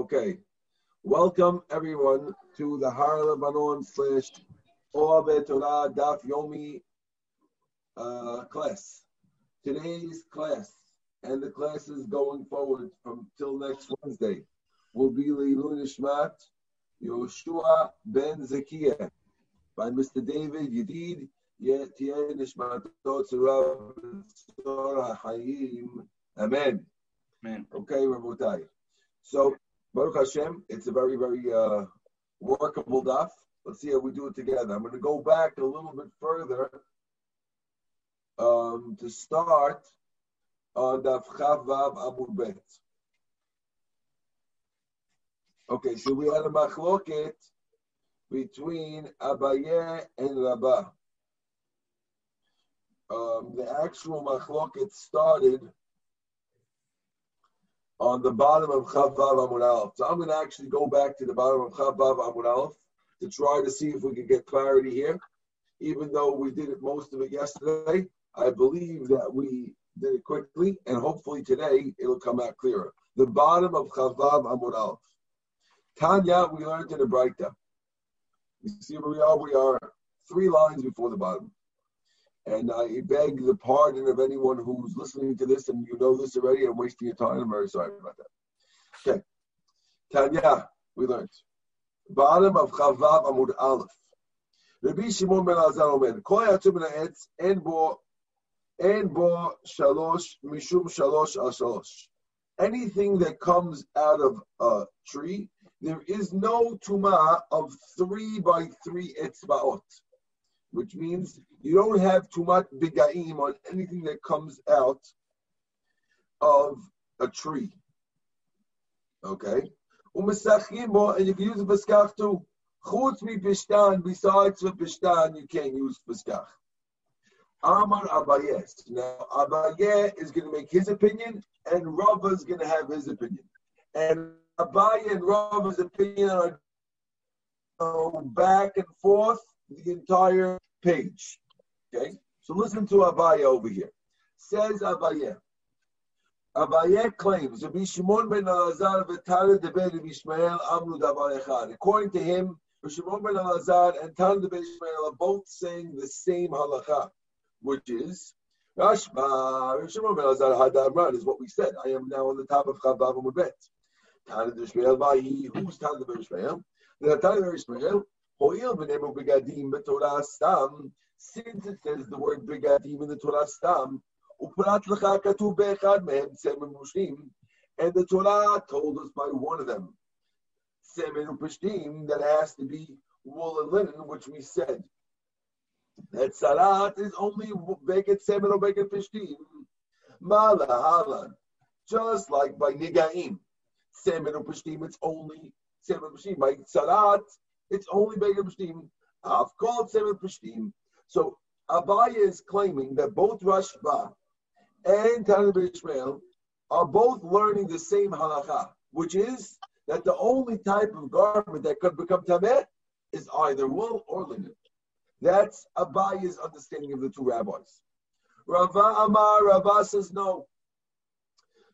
Okay. Welcome everyone to the Har Lebanon slash Or Torah Daf Yomi uh, class. Today's class and the classes going forward from till next Wednesday will be Leilun Ishmat Yoshua Ben Zakiya by Mr. David Yedid Yetien Ishmatot Tzara Hayim. Amen. Amen. Okay, Rabotai. So Baruch Hashem, it's a very, very uh, workable daf. Let's see how we do it together. I'm going to go back a little bit further um, to start on daf Chavav Amud Bet. Okay, so we had a machloket between Abaye and Rabbah. Um, the actual machloket started on the bottom of Chavav Amud Aleph. So I'm going to actually go back to the bottom of Chavav Amud Aleph to try to see if we can get clarity here. Even though we did it most of it yesterday, I believe that we did it quickly, and hopefully today it'll come out clearer. The bottom of Chavav Amud Aleph. Tanya, we learned in the Breita. You see where we are? We are three lines before the bottom. And I beg the pardon of anyone who's listening to this and you know this already. I'm wasting your time. I'm very sorry about that. Okay. Tanya, we learned. Bottom of Chavav Amud Aleph. Rabbi Shimon ben Azar omer, Kol yatzum min ha'etz, en bo, en bo shalosh, mishum shalosh al. Anything that comes out of a tree, there is no tuma of three by three etzbaot which means you don't have too much bigaim on anything that comes out of a tree. Okay? And you can use a piskach too. Chutz mi pishtan, besides for pishtan, you can't use piskach. Amar Abayes. Now, Abaye is going to make his opinion, and Rava is going to have his opinion. And Abaye and Rava's opinion are go back and forth the entire page. Okay? So listen to Abaye over here. Says Abaye. Abaye claims Rabbi ben Elazar v'Tana de ben Ishmael. According to him, Rabbi Shimon ben Elazar and Tana de ben Ishmael are both saying the same halacha, which is Rashba. Rabbi Shimon ben Elazar hadamran is what we said. I am now on the top of Chavav Amud Bet. Tana de Ishmael vahi. Who's Tana de ben Ishmael? The Tana de Ishmael since it says the word begadim in the Torah stam, and the Torah told us by one of them, that has to be wool and linen, which we said. That sarat is only beget semen or beget pishtim. Mala Just like by nigaim, semen or pishtim, it's only semen pishtim. By sarat, it's only Beggar Pishtim. I've called seven Pishtim. So Abaya is claiming that both Rashba and Tanah Ishmael are both learning the same halacha, which is that the only type of garment that could become tameh is either wool or linen. That's Abaya's understanding of the two rabbis. Rava Amar, Rava says no.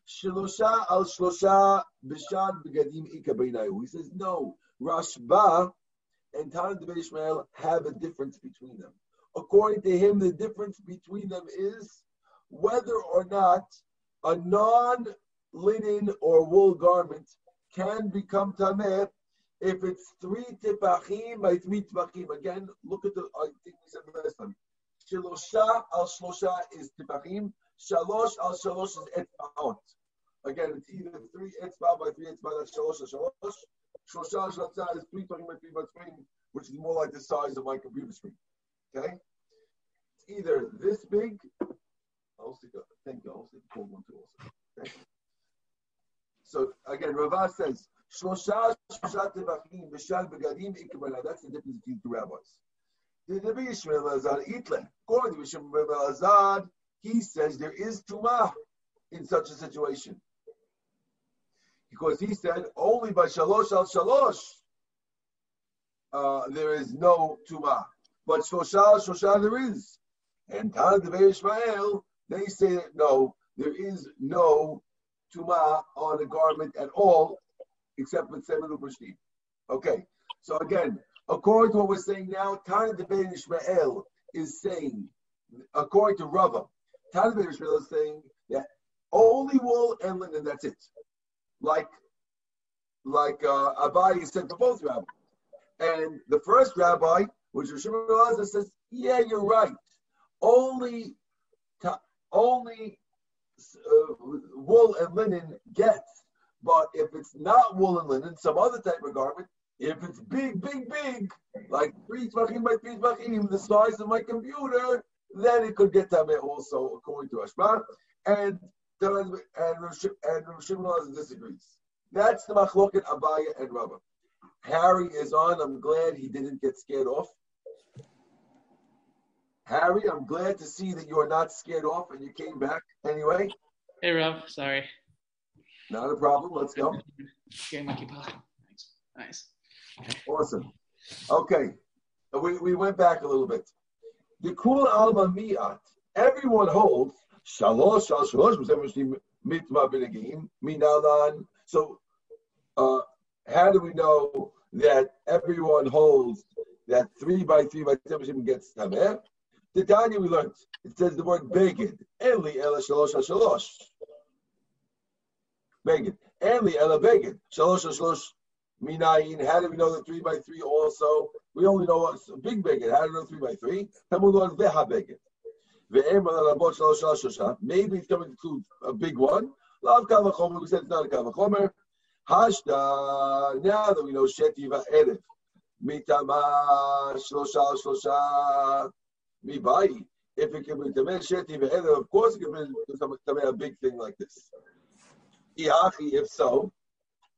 Shlosha al Shlosha Bishan Begadim Ika He says no. Rashba and Tanit de Ishmael have a difference between them. According to him, the difference between them is whether or not a non-linen or wool garment can become tameh if it's three tipachim by three tipachim. Again, look at the, I think we said the last time. Shalosha al shlosha is tipachim. Shalosh al shalosh is etbaot. Again, it's either three etzba by three etzba, that's shalosh al shalosh. Shosha Shatza is three talking about three by three, which is more like the size of my computer screen. Okay? It's either this big. I'll stick a, thank you. I'll stick cold one too also. Okay? So again, Rava says, Shlosha Shosha Tevachim B'Shal Begadim Ikabala. That's the difference between two rabbis. The Nabi Yishmael Azad Itle. According to Yishmael Azad, he says there is Tumah in such a situation because he said only by shalosh al shalosh uh, there is no tuma, but shloshah shloshah there is. And Tan Devei Ishmael, they say that no, there is no tuma on a garment at all, except with seven upashtim. Okay, so again, according to what we're saying now, Tana the Ben Ishmael is saying, according to Rava, Tana Ben Ishmael is saying that only wool and linen, that's it. Like, like uh, Abai said for both rabbis. And the first rabbi, which is Shimon Elazar, says, yeah, you're right. Only, only uh, wool and linen gets. But if it's not wool and linen, some other type of garment, if it's big, big, big, like three tvachim by three the size of my computer, then it could get tameh also, according to Ashma. And and and Shimon disagrees. That's the machloket Abaya and Rava. Harry is on. I'm glad he didn't get scared off. Harry, I'm glad to see that you are not scared off and you came back anyway. Hey, Rob. Sorry. Not a problem. Let's go. Nice. Nice. Awesome. Okay. We, we went back a little bit. The cool Alma Miat. Everyone holds Shalosh Shalosh Mitma Benegim Minalan. So, uh, how do we know that everyone holds that three by three by seven gets tameh? The Tanya we learned. It says the word beged. Eli ela shalosh shalosh. Beged. Eli ela beged. Shalosh shalosh minayin. How do we know that three by three also? We only know a big beged. How do we know three by three? Talmud learns veha beged. Maybe it's coming to include a big one. Lav kavachomer. We said it's not a kavachomer. Hashda. Now that we know shetiva erev. Mitama shlosha shlosha. Mibai. If it can be Tameh Sheti Ve'eder, of course it can be Tameh a big thing like this. Iachi, if so,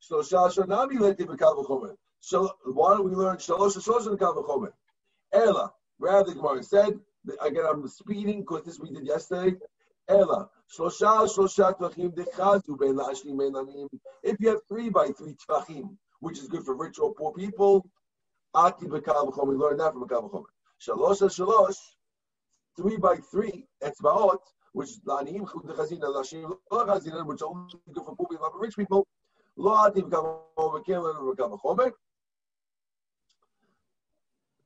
Shlosha Shonami Leti B'Kal V'chomer. So why don't we learn Shalosh B'Kal V'chomer? Ela, rather the Gemara said, again I'm speeding because this we did yesterday, Ela, Shlosha Shlosha Tvachim Dechazu Ben Lashlim Ben If you have three by three Tvachim, which is good for rich or poor people, Ati V'chomer, we learned that from B'Kal V'chomer. Shalosh Shalosh, three by three etzbaot, which is lanim chud chazina lashim lo chazina, which is only good for poor people, not for rich people. Lo ativ kavachomer kelen kavachomer.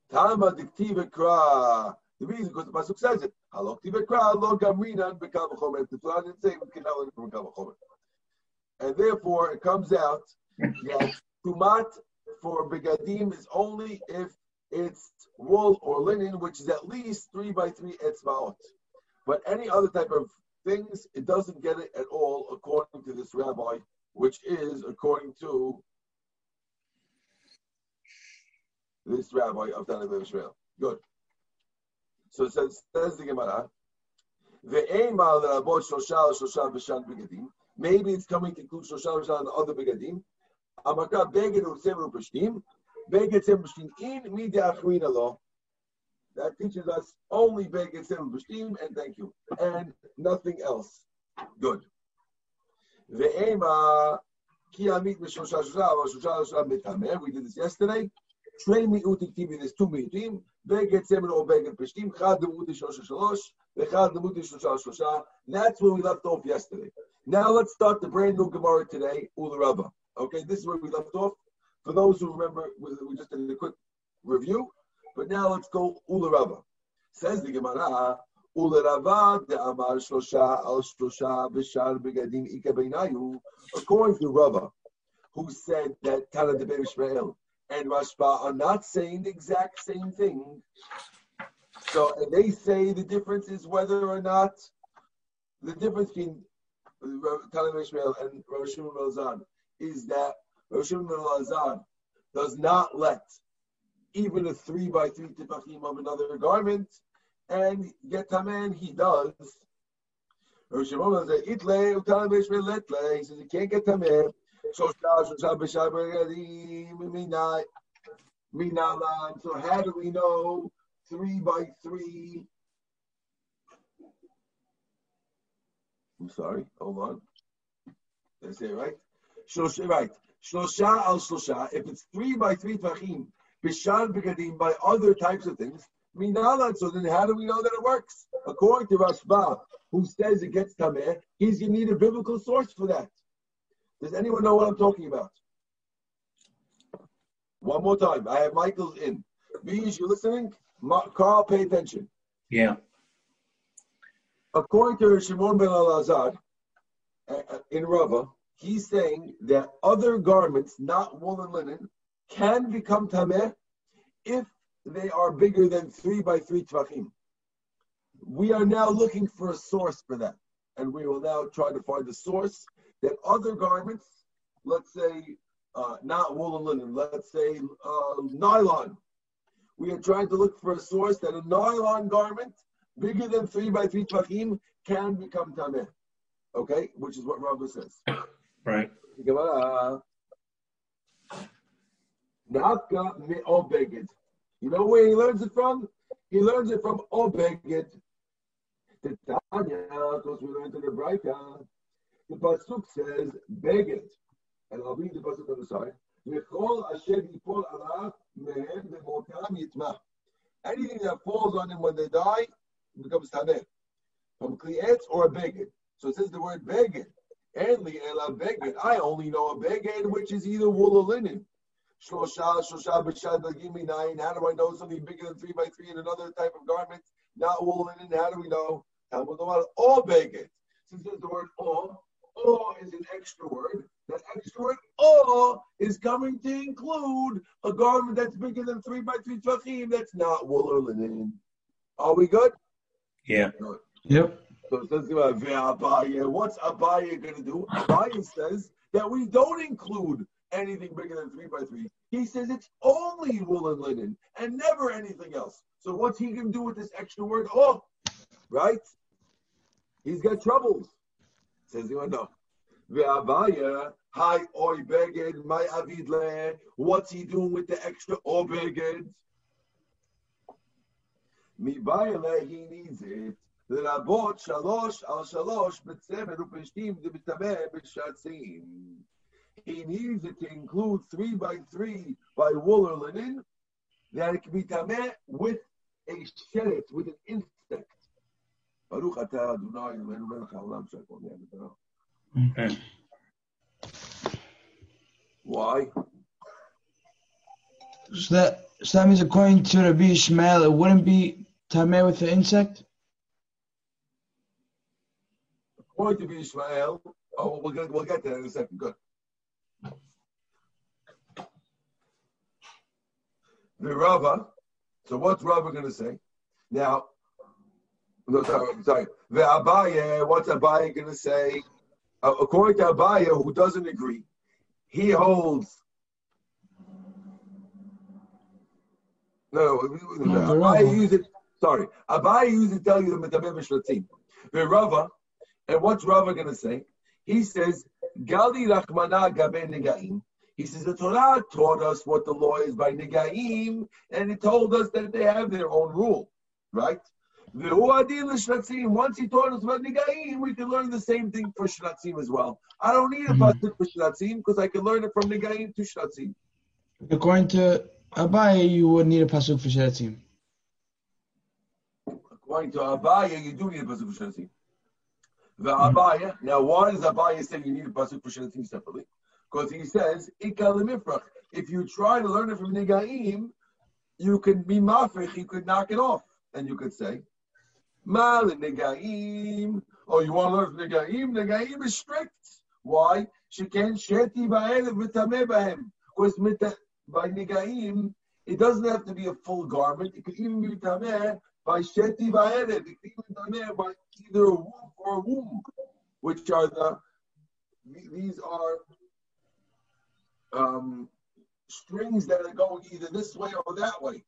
Tama diktiva kra. The reason because the pasuk says it. Halok tiva kra lo gamrina bekavachomer. The Torah didn't say we can have it from kavachomer. And therefore, it comes out that tumat for begadim is only if it's wool or linen, which is at least three by three etzmaot. But any other type of things, it doesn't get it at all, according to this rabbi, which is according to this rabbi of Tanakh Israel. Good. So it says, says the Gemara. Maybe it's coming to include Shoshal shosha and other begadim. Amaka beged u'sever u'pashtim. Beged sever u'pashtim in midya achruina lo. That teaches us only Beged Sim B'Shtim, and thank you. And nothing else. Good. Ve'ema ki amit b'shosha shosha, shosha shosha mitamer. We did this yesterday. Train mi'utim tivi, there's two mi'utim. Beged Sim or Beged B'Shtim. Chad demuti shosha shalosh. V'chad demuti shosha shosha. That's where we left off yesterday. Now let's start the brand new Gemara today, Ula Rabba. Okay, this is where we left off. For those who remember, we just did a quick review. But now let's go Ula Rava. Says the Gemara. According to Rava, who said that Tana de Ishmael and Rashba are not saying the exact same thing. So they say the difference is whether or not the difference between Tana Ishmael and Rosh Shimon is that Rosh Shimon does not let even a three by three tipachim of another garment, and get tamen, he does. Rosh Hashanah "Itle utam letle." He says he can't get tamen. So So how do we know three by three? I'm sorry. Hold on. Did I say right? Shlosha, right. Shlosha al shlosha. If it's three by three tvachim Bishan Begadim by other types of things. Minalan, so then how do we know that it works? According to Rashba, who says it gets tameh, he's going to need a biblical source for that. Does anyone know what I'm talking about? One more time. I have Michael's in. Bees, you listening? Ma- Carl, pay attention. Yeah. According to Shimon ben Elazar, uh, uh, in Rava, he's saying that other garments, not wool and linen, can become tameh if they are bigger than three by three tvachim. We are now looking for a source for that, and we will now try to find the source that other garments, let's say uh, not wool and linen, let's say uh, nylon. We are trying to look for a source that a nylon garment bigger than three by three tvachim can become tameh. Okay, which is what Rava says. Right. Gemara. Nafka me'obeged. You know where he learns it from? He learns it from obeged. The Tanya, because we learned in the Braita, the pasuk says beged, and I'll read the pasuk on the side. Anything that falls on him when they die becomes tameh. From klietz or a beged. So it says the word beged. And li ela beged. I only know a beged which is either wool or linen. Shlosha, shlosha, b'shad, gimi nine. How do I know something bigger than three by three in another type of garment? Not wool and linen. How do we know? All beged. Since there's the word all, extra word. That extra word all is coming to include a garment that's bigger than three by three tvachim that's not wool or linen. Are we good? Yeah. Yep. So it says uh, about Abaya. What's Abaya going to do? Abaya says that we don't include anything bigger than three by three. He says it's only wool and linen and never anything else. So what's he going to do with this extra word? Oh, right? He's got troubles. Says he oh, no. Ve'abaya, hi oy beged, my avidle. What's he doing with the extra oy beged? מבעלה he needs it. לרבות שלוש על שלוש בצמד ופשתים דבטמא בשעצים. He needs it to include three by three by wool or linen, that it can be tameh with a sheret, with an insect. ברוך אתה אדוני אלוהינו מלך העולם שהכל נהיה בדברו. Okay. Why? So that so that means according to Rabbi Ishmael, it wouldn't be tameh with the insect. According to Ishmael, oh, we'll get, we'll get there in a second. Good. The Rava. So what's Rava going to say? Now, no, sorry, sorry. The Abaye, what's Abaye going to say? Uh, according to Abaye, who doesn't agree, he holds. No, no, no, No, the Abaye Rava. uses. Sorry, Abaye uses to tell you the Metameh B'Shratzim. The Rava, and what's Rava going to say? He says, Gali Rachmana Gabe Negaim. He says the Torah taught us what the law is by Negaim, and it told us that they have their own rule, right? V'hu adin l'shratzim. Once he taught us about Negaim, we can learn the same thing for Shratzim as well. I don't need a Mhm. pasuk for Shratzim because I can learn it from Negaim to Shratzim. According to Abaye, you would need a pasuk for sheratzim. According to Abaya, you do need a pasuk for Shratzim. The Abaya. Now, why does Abaya say you need a pasuk for Shratzim separately? Because he says. If you try to learn it from Negaim, you can be mafich, you could knock it off, and you could say, "Mal Negaim." Oh, you want to learn from Negaim? Negaim is strict. Why? Sheken sheti ba'elev v'tameh b'hem. Because by Negaim, it doesn't have to be a full garment. It could even be tameh by sheti ba'elev. It could even be tameh by either a womb or a womb, which are the these are um, strings that are going either this way or that way,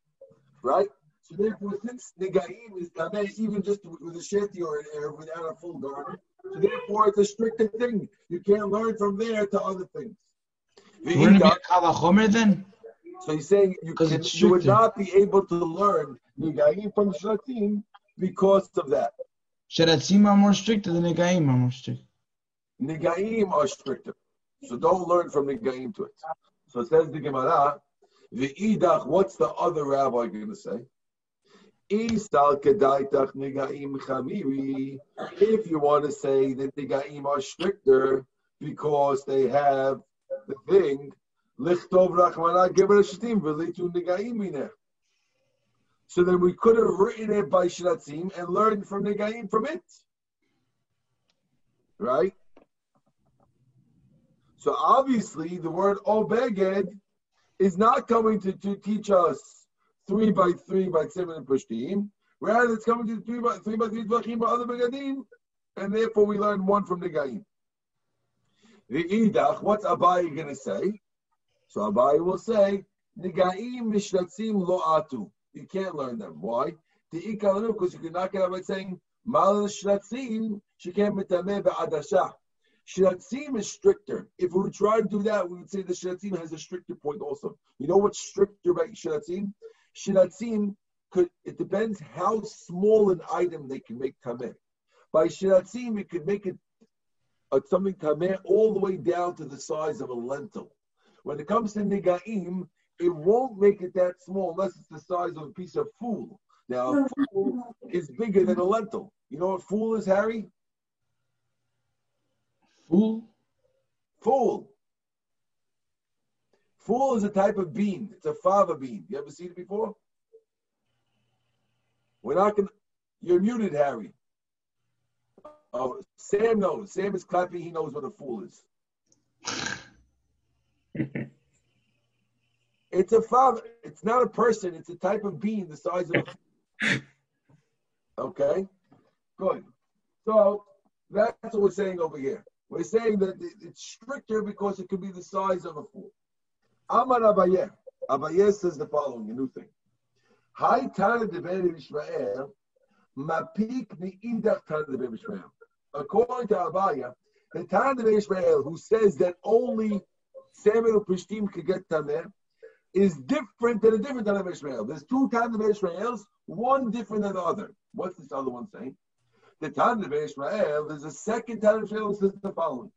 right? So therefore, since negaim is tameh, even just with a sheti or an air without a full garment, so therefore it's a stricter thing. You can't learn from there to other things. Wouldn't it be a kalachomer then? So he's saying you, can, you would not be able to learn negaim from shatim because of that. Sheratzim are more stricter than Negaim are more strict. Negaim are stricter. So don't learn from Negaim to it. So it says the Gemara, the Idach, what's the other rabbi going to say? If you want to say that Negaim are stricter because they have the thing. So then we could have written it by Shiratzim and learned from Negaim from it. Right? So obviously the word Obeged is not coming to, to teach us three by three by seven and Pushtim. Rather, it's coming to three by three by three Tvachim by other Begadim, and therefore we learn one from Negaim. The Idach, what's Abai going to say? So Abai will say, Negaim Mishratzim Lo Atu. You can't learn them. Why? The Ikalanu, because you can knock it out by saying, Mal Shratzim, she can't mitameh be'adasha. Shiratzim is stricter. If we would try to do that, we would say the Shiratzim has a stricter point also. You know what's stricter about Shiratzim? Shiratzim could, it depends how small an item they can make tameh. By Shiratzim, it could make it uh, something tameh all the way down to the size of a lentil. When it comes to Nigaim, it won't make it that small unless it's the size of a piece of fool. Now, a fool is bigger than a lentil. You know what fool is, Harry? Fool? Fool. Fool is a type of bean. It's a fava bean. You ever seen it before? We're not going to. You're muted, Harry. Oh, Sam knows. Sam is clapping. He knows what a fool is. It's a fava. It's not a person. It's a type of bean the size of a Okay? Good. So that's what we're saying over here. We're saying that it's stricter because it could be the size of a fool. Amar Abaye. Abaye says the following, a new thing. Hi Tana de Ben Israel, Mapik Ni'idach Tana de Ben According to Abaye, the Tana de Israel, who says that only Samuel Prishtim could get Tameh, is different than a different Tana Israel. There's two Tana of Israels, one different than the other. What's this other one saying? The Tana of Israel, there's a second Tana of Israel that says the following.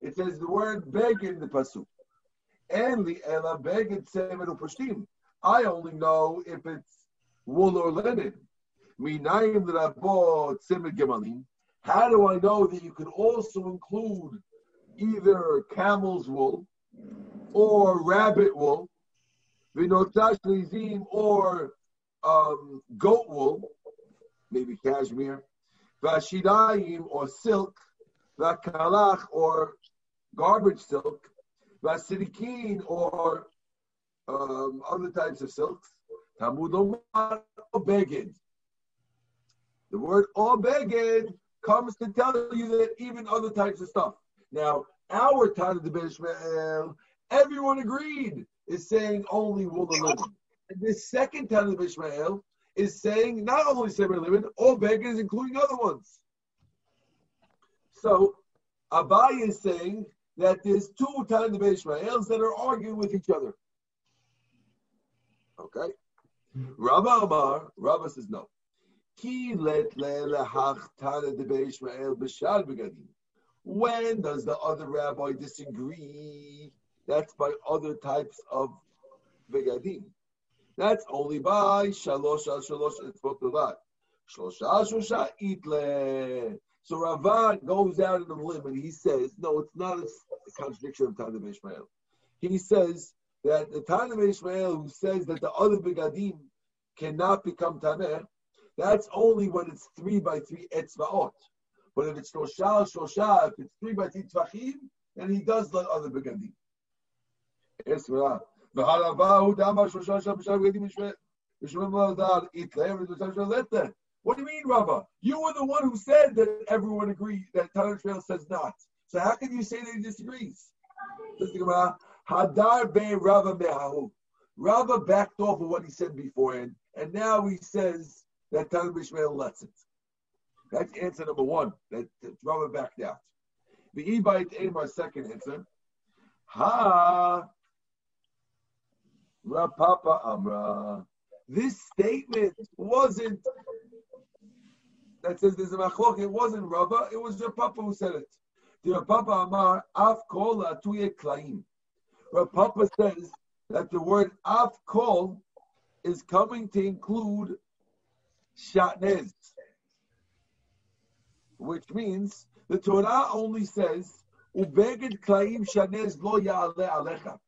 It says the word beg in the pasuk. And the ela beged u'pashtim. I only know if it's wool or linen. Minayim rabo tzimid gemalim. How do I know that you can also include either camel's wool or rabbit wool, vinotash lizim or um, goat wool, maybe cashmere, vashidayim or silk, vakalach or garbage silk, vasidikin or um, other types of silks. Talmud Omar beged. The word beged comes to tell you that even other types of stuff. Now, our Tana de Bishmael, everyone agreed, is saying only wool and linen. And the second Tana de Bishmael is saying not only seven linen, all beged is including other ones. So, Abai is saying that there's two Tana de Bishmaels that are arguing with each other. Okay. Rabba Amar, Rabba says no. Ki let. When does the other rabbi disagree? That's by other types of begadim. That's only by shalosh al shalosh etzvot levad. Shlosha shlosha itle. So Ravad goes out on the limb and he says, no, it's not a contradiction of Tana Ishmael. He says that the Tana Ishmael who says that the other begadim cannot become Tameh, that's only when it's three by three etzvaot. But if it's shosha shosha, if it's three by three tvachim, then he does let other begadim. Esra. What do you mean, Rabba? You were the one who said that everyone agreed that Tanakh says not. So how can you say that he disagrees? Hadar be Rava me'ahu. Rava backed off of what he said beforehand, and now he says that Tanakh lets it. That's answer number one. That, that Rava backed out. The Ebite aim our second answer. Ha Rav Papa Amra. This statement wasn't that says there's a machlok. It wasn't Rava, it was Rav Papa who said it. The Papa Amar, Af kol atuye klaim. Rapapa says that the word Af kol is coming to include shatnez, which means the Torah only says, Ubegid klaim Shatnez lo ya'ale alecha.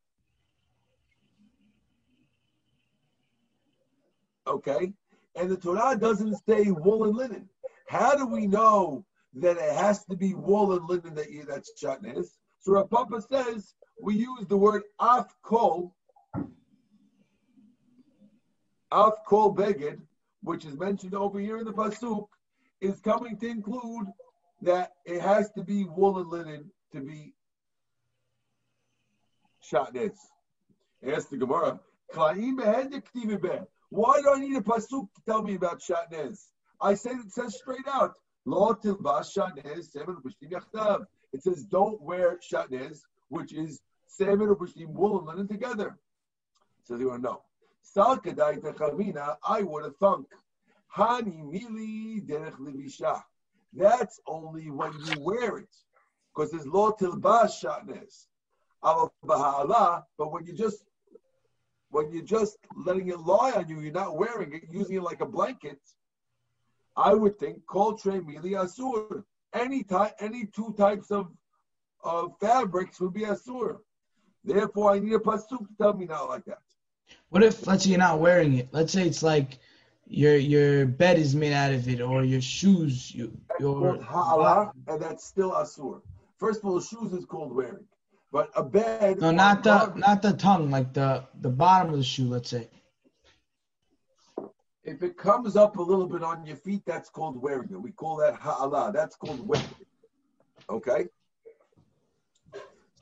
Okay? And the Torah doesn't say wool and linen. How do we know that it has to be wool and linen that you, that's shatnez? So Rav Papa says we use the word af kol, af kol beged, which is mentioned over here in the pasuk, is coming to include that it has to be wool and linen to be shatnez. Ask the Gemara, why do I need a pasuk to tell me about shatnez? I say it says straight out, seven. It says don't wear shatnez, which is seven u'pishtim wool and linen together. Says you want to know. I would have thunk. Hani mili. That's only when you wear it, because there's lo tilbash shatnez. But when you just when you're just letting it lie on you, you're not wearing it, using it like a blanket. I would think kol tre mili asur. Any type, any two types of of fabrics would be asur. Therefore, I need a pasuk to tell me not like that. What if let's say you're not wearing it? Let's say it's like your your bed is made out of it, or your shoes, you, your called ha'ala, and that's still asur. First of all, shoes is called wearing, but a bed. no, not the garment- not the tongue, like the the bottom of the shoe. Let's say. If it comes up a little bit on your feet, that's called wearing it. We call that ha'ala. That's called wearing it. Okay?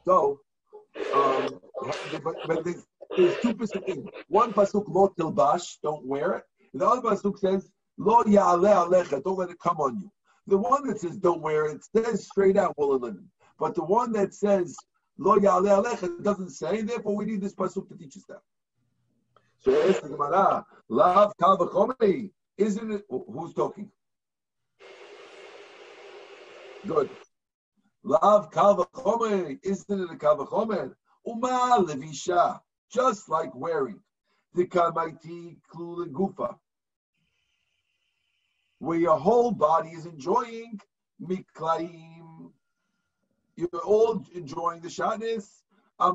So, um, but, but there's, there's two pasukim. One pasuk, lo tilbash, don't wear it. And the other pasuk says, lo ya'ale alecha, don't let it come on you. The one that says don't wear it, it says straight out wool and linen. But the one that says lo ya'ale alecha doesn't say, therefore we need this pasuk to teach us that. So ask the Gemara, Lav isn't it? Who's talking? Good. Lav kal v'chomei, isn't it a kal v'chomer? Uma levisha, just like wearing. The kalmaiti klul gufa, where your whole body is enjoying miklaim. You're all enjoying the shatnez. We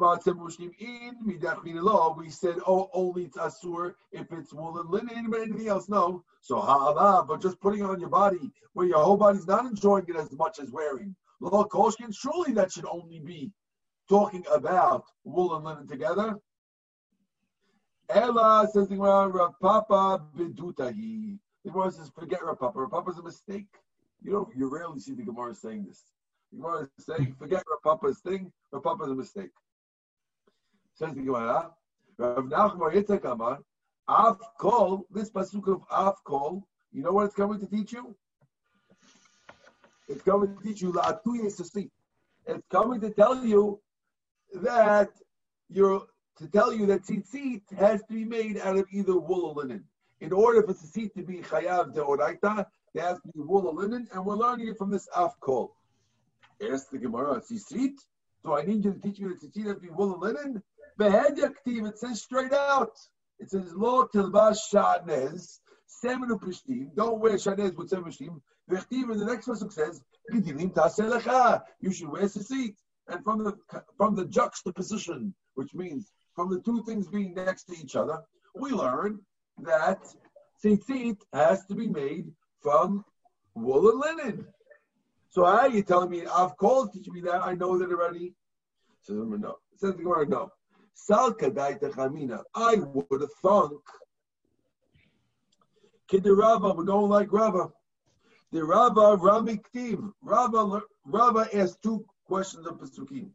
said, oh, only it's asur if it's wool and linen, but anything else, no. So ha'ala, but just putting it on your body where your whole body's not enjoying it as much as wearing. Surely that should only be talking about wool and linen together. Ella says the Gemara, Rav Papa bidutahi. The Gemara says, forget Rav Papa. Rav Papa's a mistake. You don't, you rarely see the Gemara saying this. The Gemara is saying, forget Rav Papa's thing. Rav Papa's a mistake. Says the Gemara, Rav Nachman Yitzhak Amar, Av Kol, this pasuk of Av Kol, you know what it's coming to teach you? It's coming to teach you La'atu Yesasi. It's coming to tell you that you're to tell you that tzitzit has to be made out of either wool or linen. In order for tzitzit to be chayav deoraita, there has to be wool or linen, and we're learning it from this af kol. Ask the Gemara, tzitzit? Do I need you to teach me that tzitzit has to be wool or linen? Behed yaktiv, it says straight out. It says lo tilbash shatnez, seven pishtim. Don't wear shatnez with seven pishtim. Vechtiv, and the next pasuk says. You should wear tzitzit. And from the from the juxtaposition, which means from the two things being next to each other, we learn that tzitzit has to be made from wool and linen. So how are you telling me I've called teaching me that? I know that already. Says no. Says the Gemara, no. I would have thunk. Kid the Rava, we're going like Rava. The Rava, Rami Ktiv. Rava, Rava asked two questions of Pesukim.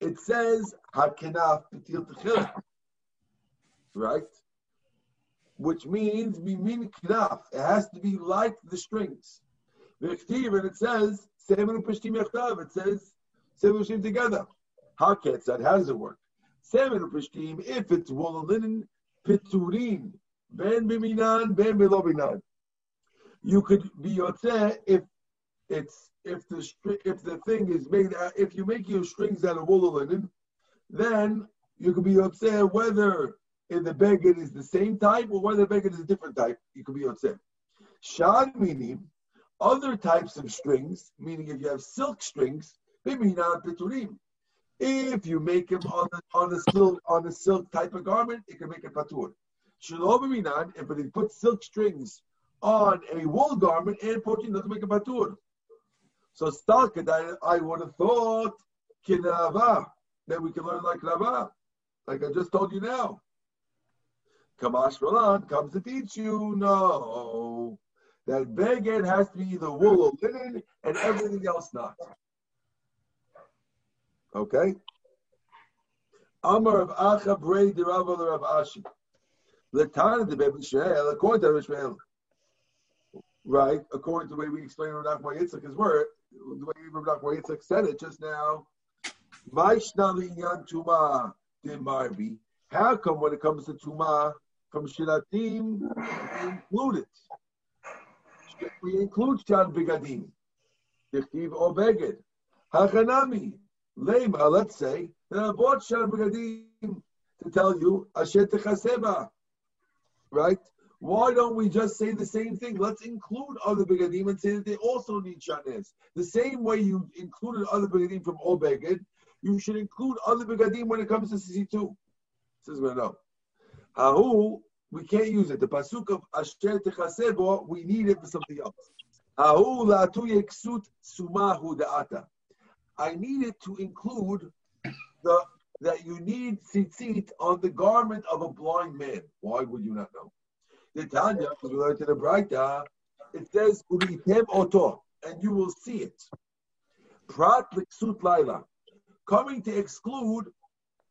It says, Hakenaf Petil Techil. Right? Which means, Mimin Knaf. It has to be like the strings. V'chtiv, and it says, Seven Peshtim Yachtav. It says, Seven Peshtim together. How can that? How does it work? Seven Peshtim, if it's wool and linen, Piturin. Ben Biminan, Ben Belobinan. You could be Yotzeh if it's if the if the thing is made out, if you make your strings out of wool or linen, then you could be yotzeh whether in the beggar is the same type or whether the beggar is a different type. You could be yotzeh. Shad meaning other types of strings, meaning if you have silk strings, not piturim. If you make him on a, on a silk on a silk type of garment, it can make it patur. Shalom minan, if they put silk strings on a wool garment and protein doesn't make a patur. So stalked, I, I would have thought kinava that we can learn like Rava, like I just told you now. Kamash Roland comes to teach you no that beged has to be either wool or linen and everything else not. Okay. Amar of Acha Brei de Rav Ashi. Letana de Beb Israel, according to Israel. Right, according to the way we explain Rav Nachman Yitzchak, word, the way Rav Nachman Yitzchak said it just now. Vaishnali Yan Tuma de Marbi. How come when it comes to Tuma from Shilatim, we include it? We include Shan Bigadim. Dichtiv or Beged. Lema, let's say, that I bought Bigadim to tell you, Asher Techaseba. Right? Why don't we just say the same thing? Let's include other begadim and say that they also need shanes. The same way you included other begadim from all you should include other begadim when it comes to tzitzit. This is what I know. Ahu, we can't use it. The pasuk of Asher Techasebo, we need it for something else. Ahu la'atu yeksut sumahu da'ata. I needed to include the that you need tzitzit on the garment of a blind man. Why would you not know? The Tanya, we learned in the Braita, it says and you will see it. Prat liksut laila, coming to exclude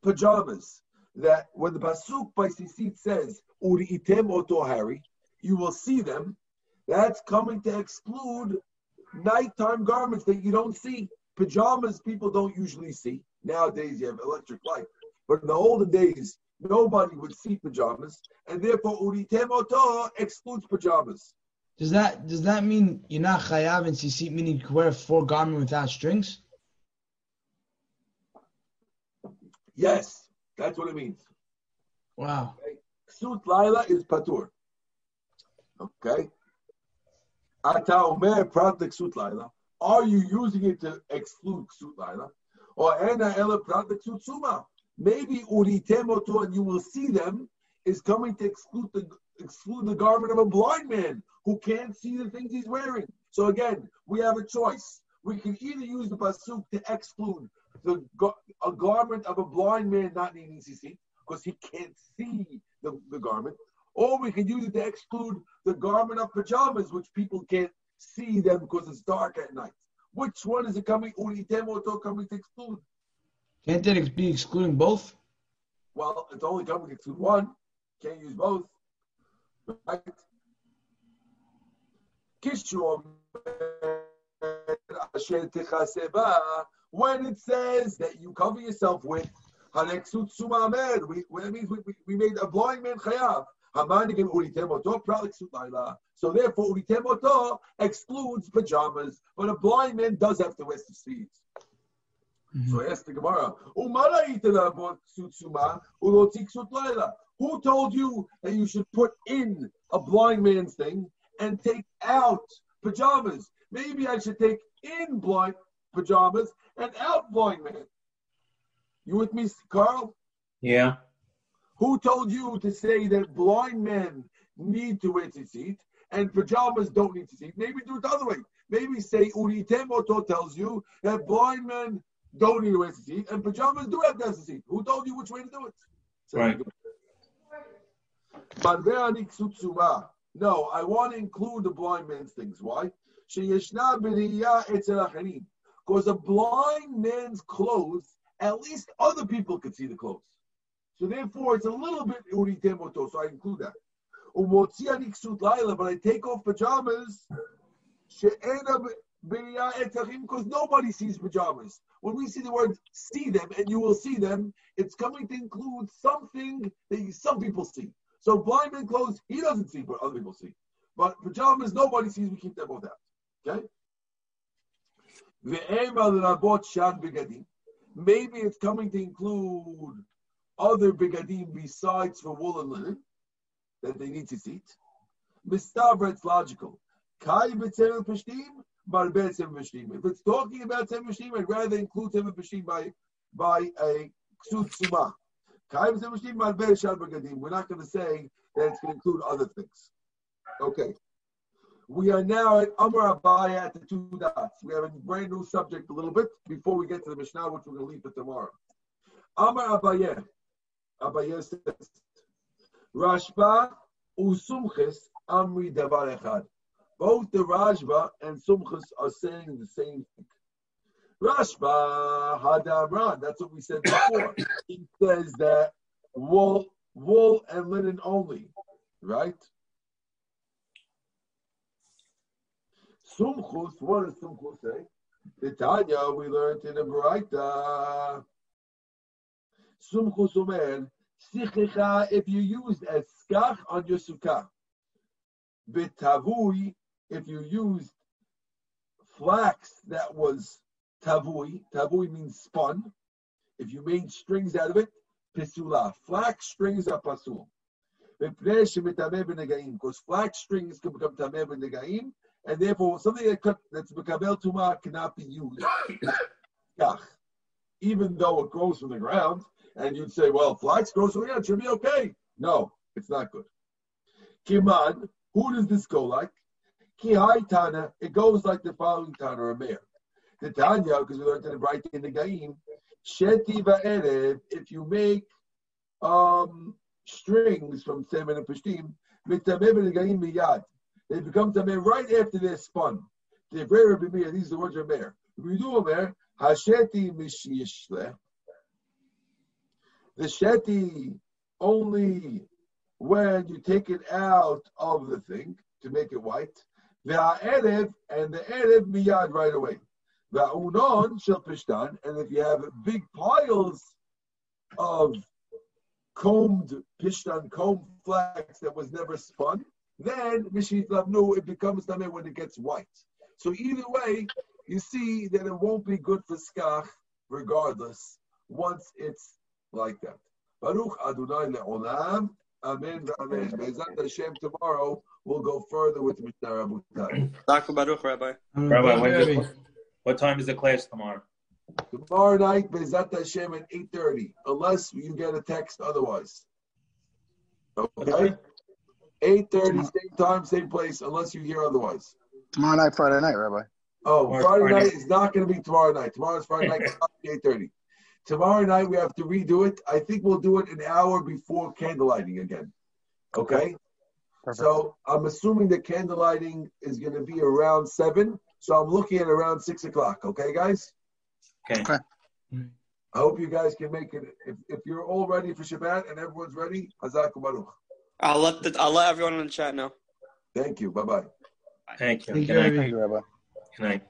pajamas. That when the pasuk by tzitzit says uritem oto, Harry, you will see them. That's coming to exclude nighttime garments that you don't see. Pajamas people don't usually see. Nowadays you have electric light. But in the olden days, nobody would see pajamas, and therefore uritem oto excludes pajamas. Does that does that mean you're not chayav and tzitzit, meaning you can wear a full garment without strings? Yes, that's what it means. Wow. Ksut laila is patur. Okay. Ata omer prat ksut laila. Are you using it to exclude ksut laila? Or ena ela prat ksut? Maybe uritemoto, and you will see them, is coming to exclude the exclude the garment of a blind man who can't see the things he's wearing. So again, we have a choice. We can either use the pasuk to exclude the a garment of a blind man not needing CC because he can't see the, the garment, or we can use it to exclude the garment of pajamas, which people can't see them because it's dark at night. Which one is it coming? Uritemoto coming to exclude? Can't that be excluding both? Well, it's only coming to exclude one. Can't use both. Right? When it says that you cover yourself with Haneksut Sumamed, we that means we, we, we made a blind man chayav. So therefore, uritemoto excludes pajamas, but a blind man does have to wear seats. Mm-hmm. So I asked the Gemara, who told you that you should put in a blind man's thing and take out pajamas? Maybe I should take in blind pajamas and out blind man. You with me, Carl? Yeah. Who told you to say that blind men need to wear tzitzit and pajamas don't need tzitzit? Maybe do it the other way. Maybe say Uritemoto tells you that blind men don't need to wear tzitzit and pajamas do have to have tzitzit. Who told you which way to do it? Right. No, I want to include the blind man's things. Why? Because a blind man's clothes, at least other people could see the clothes. So therefore, it's a little bit uritemoto, so I include that. But I take off pajamas because nobody sees pajamas. When we see the word see them, and you will see them, it's coming to include something that some people see. So blind man clothes, he doesn't see, but other people see. But pajamas, nobody sees, we keep them both out. Okay? Maybe it's coming to include other bigadim besides for wool and linen that they need to see. Mistavra, it's logical. Kai b'tzem peshtim, bar b'tzem peshtim. If it's talking about tzem peshtim, I'd rather include tzem peshtim by by a ksut suma. Zemashim Malbeh Shal Bagadim. We're not going to say that it's going to include other things. Okay. We are now at Amar Abaya at the two dots. We have a brand new subject a little bit before we get to the Mishnah, which we're going to leave for tomorrow. Amar Abaya. Abaye says, Rashba usumchis amri davar echad. Both the Rashba and Sumchus are saying the same thing. Rashba Hadamran, that's what we said before. he says that wool, wool and linen only, right? Sumchus, what does Sumchus say? The Tanya we learned in the Baraita. Sumchus Omer, Sichicha, if you used as skach on your sukkah. Betavui, if you used flax that was tavui, tavui means spun. If you made strings out of it, pisula. Flax strings are pasul. Because flax strings can become tameh v'negaim, and therefore something that cut, that's mekabel tuma cannot be used. Even though it grows from the ground, and you'd say, well, flax grows from the ground, should be okay. No, it's not good. Kiman, who does this go like? Ki Tana, it goes like the following Tana or Meir. The Tanya, because we learned in the bright in the Gaim, Sheti va'erev, if you make um, strings from semen and miyad. They become tameh right after they're spun. The Rabbi Meir, these are the words of Meir. We do Omer, hasheti mishiyishle. The sheti only when you take it out of the thing to make it white. The erev and the erev miyad right away. The unon shel pishtan, and if you have big piles of combed pishtan, combed flax that was never spun, then mishit lavnu it becomes tameh when it gets white. So either way, you see that it won't be good for skach regardless once it's like that. Baruch Adonai le'olam. Amen. Amen. Bezat Hashem tomorrow we'll go further with Mishnah Rabotai. Dr. Baruch, Rabbi. Mm, Rabbi, when's what time is the class tomorrow? Tomorrow night, Bezat Hashem at 8.30, unless you get a text otherwise. Okay? 8.30, same time, same place, unless you hear otherwise. Tomorrow night, Friday night, Rabbi. Oh, Tomorrow's Friday Friday. night is not going to be tomorrow night. Tomorrow's Friday night, it's not gonna be 8.30. Tomorrow night, we have to redo it. I think we'll do it an hour before candlelighting again. Okay? Perfect. So I'm assuming the candlelighting is going to be around 7. So I'm looking at around 6 o'clock. Okay, guys? Okay. Okay. I hope you guys can make it. If, if you're all ready for Shabbat and everyone's ready, Hazak Baruch. I'll let the I'll let everyone in the chat know. Thank you. Bye bye. Thank you. Thank Good you, night. Rabbi. Thank you, Rabbi. Good night.